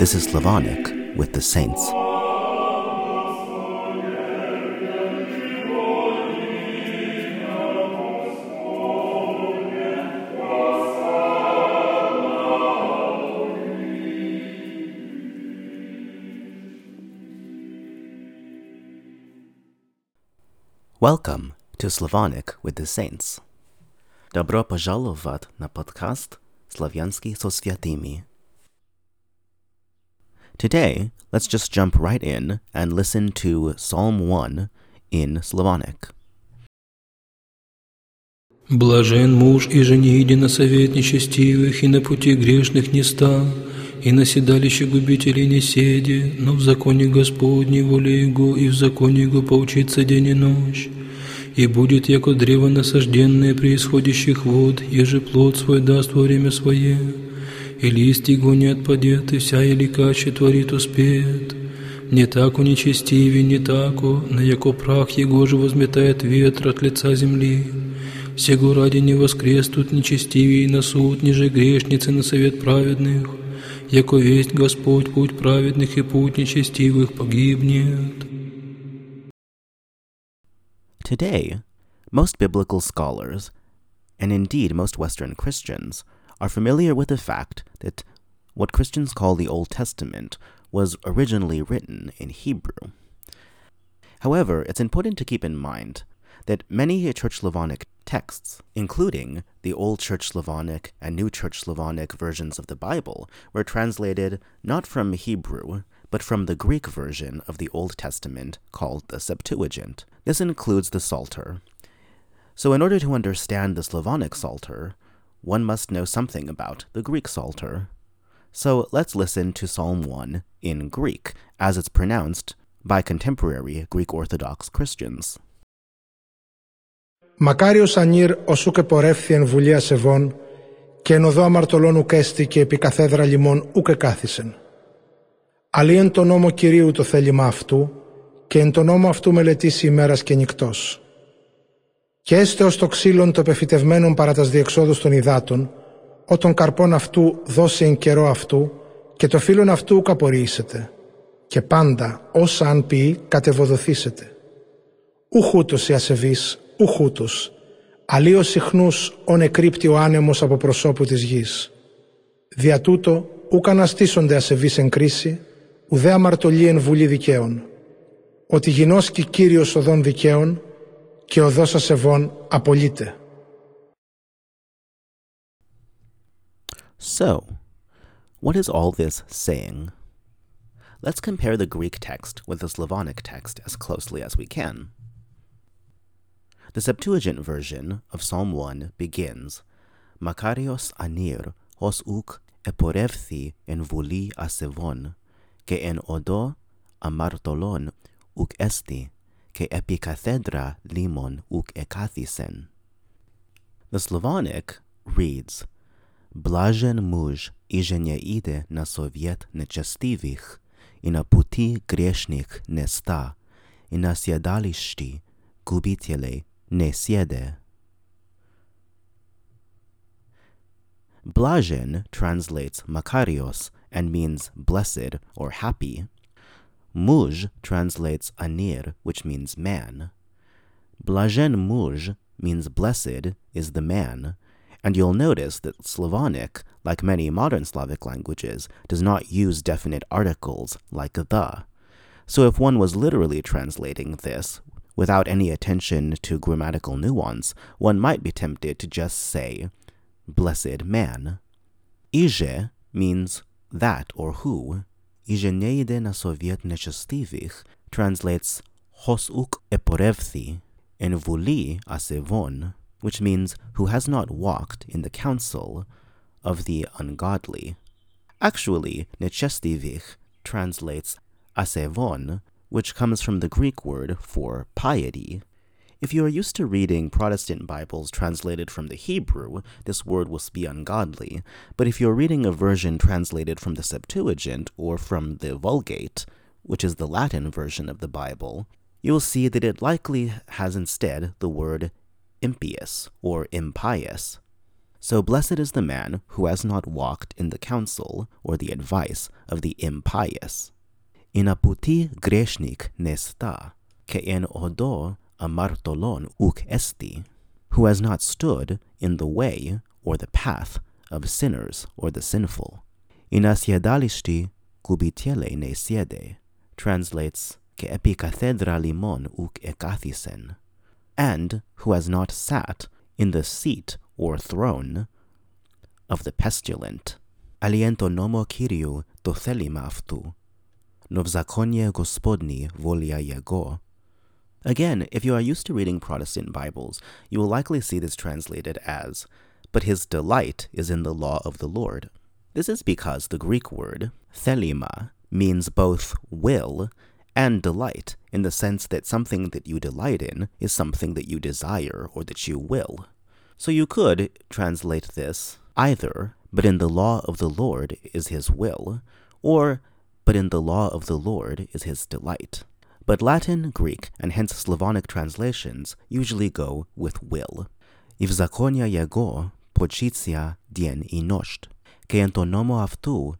This is Slavonic with the Saints. Welcome to Slavonic with the Saints. Добро пожаловать на подкаст Славянский со святыми. Today, let's just jump right in and listen to Psalm 1 in Slavonic. Блажен муж и иди на совет нечестивых, и на пути грешных не ста, и на седалище губителей не седи, но в законе Господней воле Его, и в законе Его поучится день и ночь. И будет, яко древо насажденное при исходящих вод, еже плод свой даст во время свое, и лист его не отпадет, и вся еликаче творит успеет. Не так у нечестиве, не тако, на яко прах его же возметает ветер от лица земли. Сего ради не воскреснут нечестивее на суд, ниже грешницы на совет праведных, яко весть Господь путь праведных и путь нечестивых погибнет. Today, most biblical scholars, and indeed most Western Christians, are familiar with the fact that what Christians call the Old Testament was originally written in Hebrew. However, it's important to keep in mind that many Church Slavonic texts, including the Old Church Slavonic and New Church Slavonic versions of the Bible, were translated not from Hebrew, but from the Greek version of the Old Testament called the Septuagint. This includes the Psalter. So, in order to understand the Slavonic Psalter, one must know something about the Greek Psalter. So, let's listen to Psalm 1 in Greek, as it's pronounced by contemporary Greek Orthodox Christians. Μακάριος ανήρ ως ούκ επορεύθη εν βουλία σεβών και εν οδό αμαρτωλών ουκ έστη και επί καθέδρα λιμών ουκ εκάθισεν. Αλλή εν το νόμο Κυρίου το θέλημα αυτού και εν το νόμο αυτού μελετήσει ημέρας και νυκτός. Και έστε ως το ξύλον το επεφυτευμένον παρά τας διεξόδους των υδάτων, ο των καρπών αυτού δώσει εν καιρό αυτού και το φύλλον αυτού ουκ απορρίσετε. Και πάντα όσα αν πει κατεβοδοθήσετε. Ουχούτος οι ασεβείς, ουχούτος, αλλίως συχνούς ον εκρύπτει ο άνεμος από προσώπου της γης. Δια τούτο ούκ αναστήσονται ασεβείς εν κρίση, ουδέ αμαρτωλή εν βουλή δικαίων. Ότι γινώσκει Κύριος οδών δικαίων και οδός ασεβών απολύται. So, what is all this saying? Let's compare the Greek text with the Slavonic text as closely as we can. The Septuagint version of Psalm 1 begins Makarios anir hos uk eporevthi en vuli asevon, que en odo amartolon uc esti, que epicathedra limon uc ecathisen. The Slavonic reads, Blazen muž, и ide na Sovět совет нечестивих, и на пути грешних не ста, и на седалищи губителей не translates Makarios and means blessed or happy. Muj translates anir, which means man. Blažen muj means blessed is the man, and you'll notice that Slavonic, like many modern Slavic languages, does not use definite articles like the. So if one was literally translating this without any attention to grammatical nuance, one might be tempted to just say, blessed man. Ije means that or who. Ijeneide na soviet nechestivich translates hosuk eporevthi and vuli asevon, which means who has not walked in the counsel of the ungodly. Actually, nechestivich translates asevon, which comes from the Greek word for piety. If you are used to reading Protestant Bibles translated from the Hebrew, this word will be ungodly, but if you're reading a version translated from the Septuagint or from the Vulgate, which is the Latin version of the Bible, you will see that it likely has instead the word impious or impious. So blessed is the man who has not walked in the counsel or the advice of the impious. In Inaputi greshnik nesta, ke en odo amartolon uk esti, who has not stood in the way or the path of sinners or the sinful. Inasiedalishti kubitiele ne siede, translates ke epikathedra limon uk ekathisen, and who has not sat in the seat or throne of the pestilent. Aliento nomo Kyriu thelima aftu, novzakonie gospodni volia jego. Again, if you are used to reading Protestant Bibles, you will likely see this translated as, But his delight is in the law of the Lord. This is because the Greek word thelema means both will and delight, in the sense that something that you delight in is something that you desire or that you will. So you could translate this either, but in the law of the Lord is his will, or, but in the law of the Lord is his delight But Latin, Greek, and hence Slavonic translations usually go with will. If zakonia jego, pochitia dien inosht, ke entonomo aftu,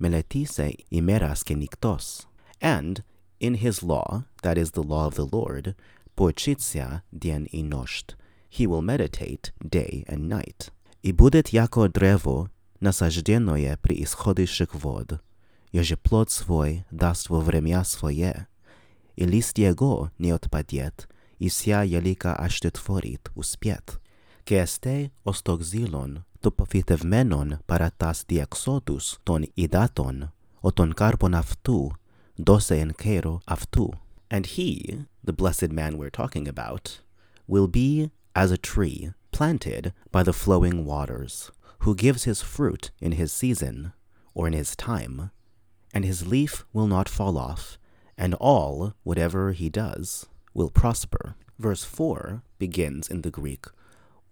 meletise imeras keniktos. And in his law, that is the law of the Lord, pochitia dien inosht, he will meditate day and night. I будет яко древо, насажденное при исходящих вод, еже плод свой даст во время свое, i list jego nie odpadjet, i sia jelika aż uspiet. Και εστέ ως το ξύλον, το ποφητευμένον ton idaton o ton ο των κάρπων αυτού, δώσε εν. And he, the blessed man we're talking about, will be as a tree planted by the flowing waters, who gives his fruit in his season, or in his time, and his leaf will not fall off, and all, whatever he does, will prosper. Verse 4 begins in the Greek,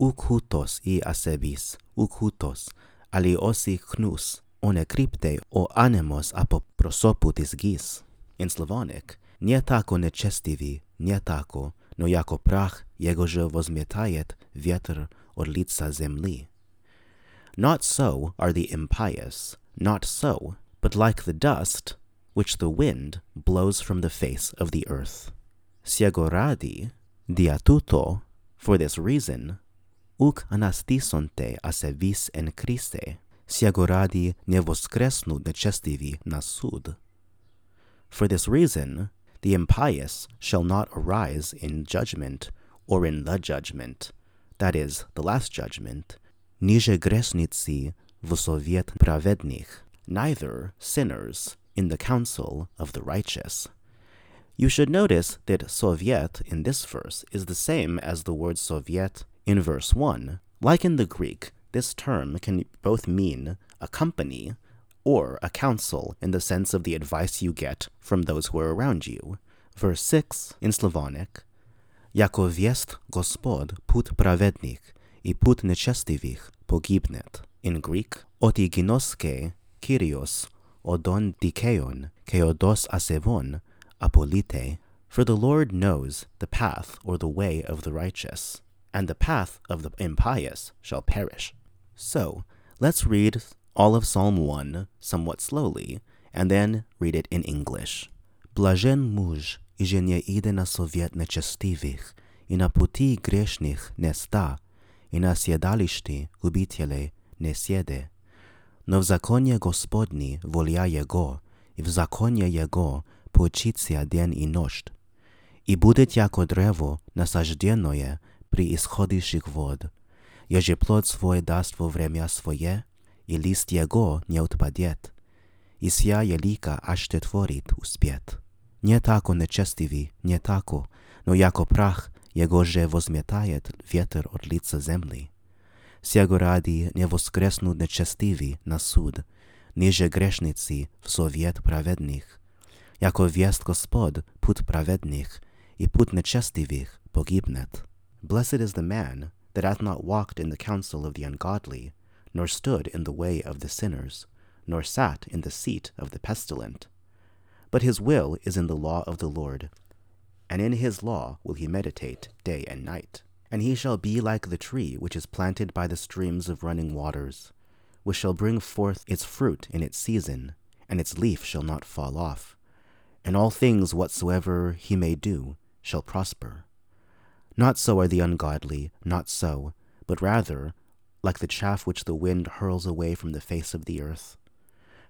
Ukhutos i asebis, ukhutos, aliosi knus, onekrypte o anemos apo prosoputis gis. In Slavonic, nietako nečestivi, nietako no jako prach jegože возметает ветер od lica земли. Not so are the impious, not so, but like the dust which the wind blows from the face of the earth. Siegoradi, diatuto, for this reason, uk anastisonte asevis en Christe, siegoradi ne voskresnu necestivi nasud. For this reason, the impious shall not arise in judgment or in the judgment, that is, the last judgment, nije gresnici v soviet pravednych, neither sinners in the council of the righteous. You should notice that Soviet in this verse is the same as the word Soviet in verse 1. Like in the Greek, this term can both mean a company or a counsel in the sense of the advice you get from those who are around you. Verse 6 in Slavonic, Jako Gospod put pravednik i put nečestivih pogibnet. In Greek, oti ginoske Kyrios odon dikeon ke odos asevon apolite. For the Lord knows the path or the way of the righteous, and the path of the impious shall perish. So, let's read all of Psalm 1 somewhat slowly, and then read it in English. Блажен муж, и же не иде на совет нечестивых, и на пути грешных не ста, и на седалище губителей не седе. Но в законе Господни воля Его, и в законе Его почится день и ночь. И будет яко древо насажденное при исходящих вод, еже плод свой даст во время свое, и лист его не отпадет, и вся елика аще творит успет. Не тако нечестиви, не тако, но яко прах, его же возметает ветер от лица земли. Сего ради не воскреснут нечестиви на суд, ниже грешницы в совет праведных. Яко вест Господ путь праведных, и путь нечестивых погибнет. Blessed is the man that hath not walked in the counsel of the ungodly, nor stood in the way of the sinners, nor sat in the seat of the pestilent. But his will is in the law of the Lord, and in his law will he meditate day and night. And he shall be like the tree which is planted by the streams of running waters, which shall bring forth its fruit in its season, and its leaf shall not fall off. And all things whatsoever he may do shall prosper. Not so are the ungodly, not so, but rather like the chaff which the wind hurls away from the face of the earth.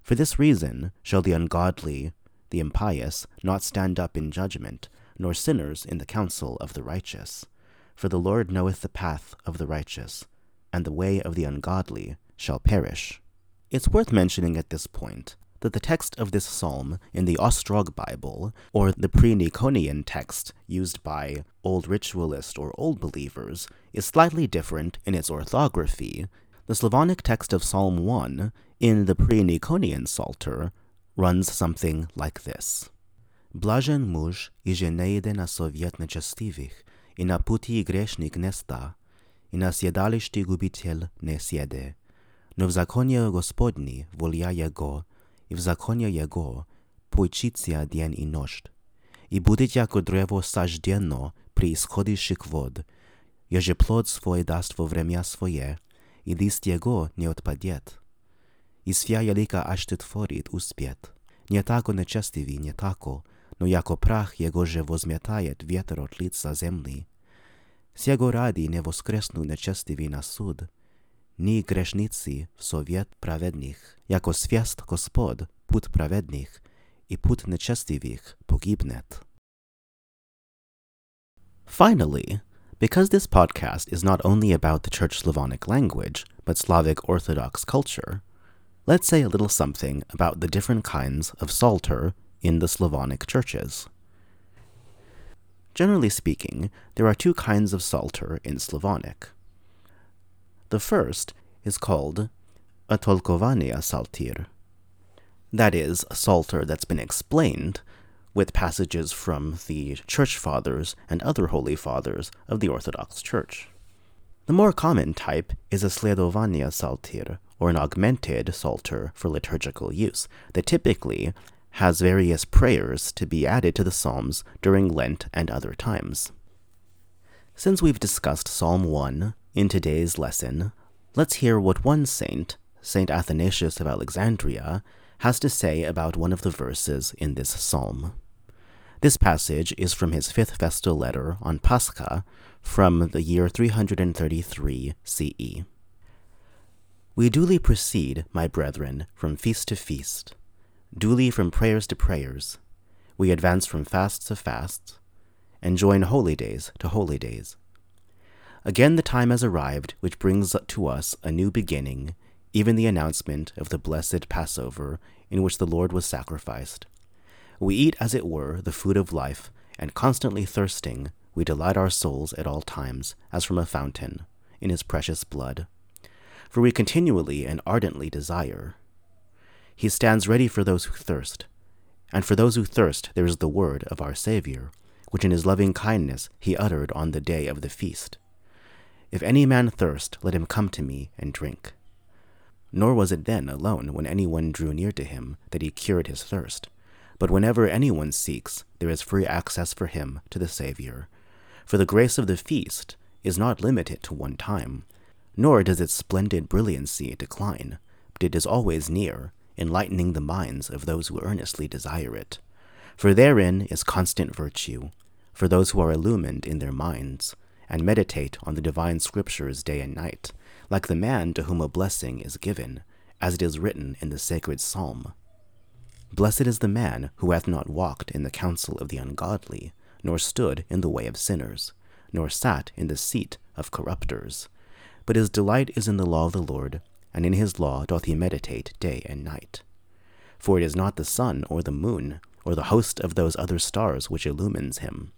For this reason shall the ungodly, the impious, not stand up in judgment, nor sinners in the council of the righteous. For the Lord knoweth the path of the righteous, and the way of the ungodly shall perish. It's worth mentioning at this point that the text of this psalm in the Ostrog Bible, or the Pre-Nikonian text used by Old Ritualist or Old Believers, is slightly different in its orthography. The Slavonic text of Psalm 1 in the Pre-Nikonian Psalter runs something like this Blažen muž i žena jedena sovjet нечестивих, и на пути грешник не ста, и на съедалище губитель не сjeде. Но в законе Господни воля Его, и в законе Его поучиться день и ночь. И будет яко древо саждено при исходящих вод, еже плод свой даст во время свое, и лист Его не отпадет. И свя ялика аж творит успет. Не тако нечестиві, не тако, но яко прах Его же возметает ветер от лица земли. Сего ради не воскресну нечестиві на суд, ni gрешниці в совет праведних, яко свяст Господ пут праведних, і пут нечестивих погибнет. Finally, because this podcast is not only about the Church Slavonic language, but Slavic Orthodox culture, let's say a little something about the different kinds of Psalter in the Slavonic churches. Generally speaking, there are two kinds of Psalter in Slavonic. The first is called a Tolkovania Psaltir. That is, a Psalter that's been explained with passages from the Church Fathers and other Holy Fathers of the Orthodox Church. The more common type is a Sledovania Psaltir, or an augmented Psalter for liturgical use, that typically has various prayers to be added to the Psalms during Lent and other times. Since we've discussed Psalm 1 in today's lesson, let's hear what one saint, Saint Athanasius of Alexandria, has to say about one of the verses in this psalm. This passage is from his fifth Festal letter on Pascha from the year 333 CE. We duly proceed, my brethren, from feast to feast, duly from prayers to prayers. We advance from fasts to fasts, and join holy days to holy days. Again, the time has arrived which brings to us a new beginning, even the announcement of the blessed Passover in which the Lord was sacrificed. We eat, as it were, the food of life, and constantly thirsting, we delight our souls at all times, as from a fountain, in his precious blood. For we continually and ardently desire. He stands ready for those who thirst, and for those who thirst there is the word of our Saviour, which in his loving kindness he uttered on the day of the feast. If any man thirst, let him come to me and drink. Nor was it then alone when anyone drew near to him that he cured his thirst, but whenever anyone seeks, there is free access for him to the Saviour. For the grace of the feast is not limited to one time, nor does its splendid brilliancy decline, but it is always near, enlightening the minds of those who earnestly desire it. For therein is constant virtue, for those who are illumined in their minds, and meditate on the divine scriptures day and night, like the man to whom a blessing is given, as it is written in the sacred psalm. Blessed is the man who hath not walked in the counsel of the ungodly, nor stood in the way of sinners, nor sat in the seat of corrupters. But his delight is in the law of the Lord, and in his law doth he meditate day and night. For it is not the sun or the moon, or the host of those other stars which illumines him,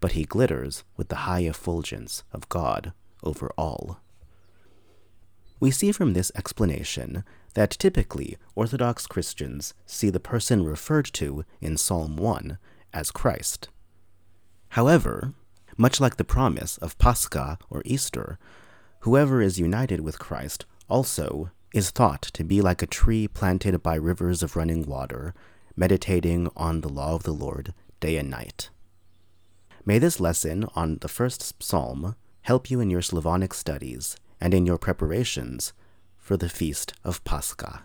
but he glitters with the high effulgence of God over all. We see from this explanation that typically Orthodox Christians see the person referred to in Psalm 1 as Christ. However, much like the promise of Pascha or Easter, whoever is united with Christ also is thought to be like a tree planted by rivers of running water, meditating on the law of the Lord day and night. May this lesson on the first psalm help you in your Slavonic studies and in your preparations for the feast of Pascha.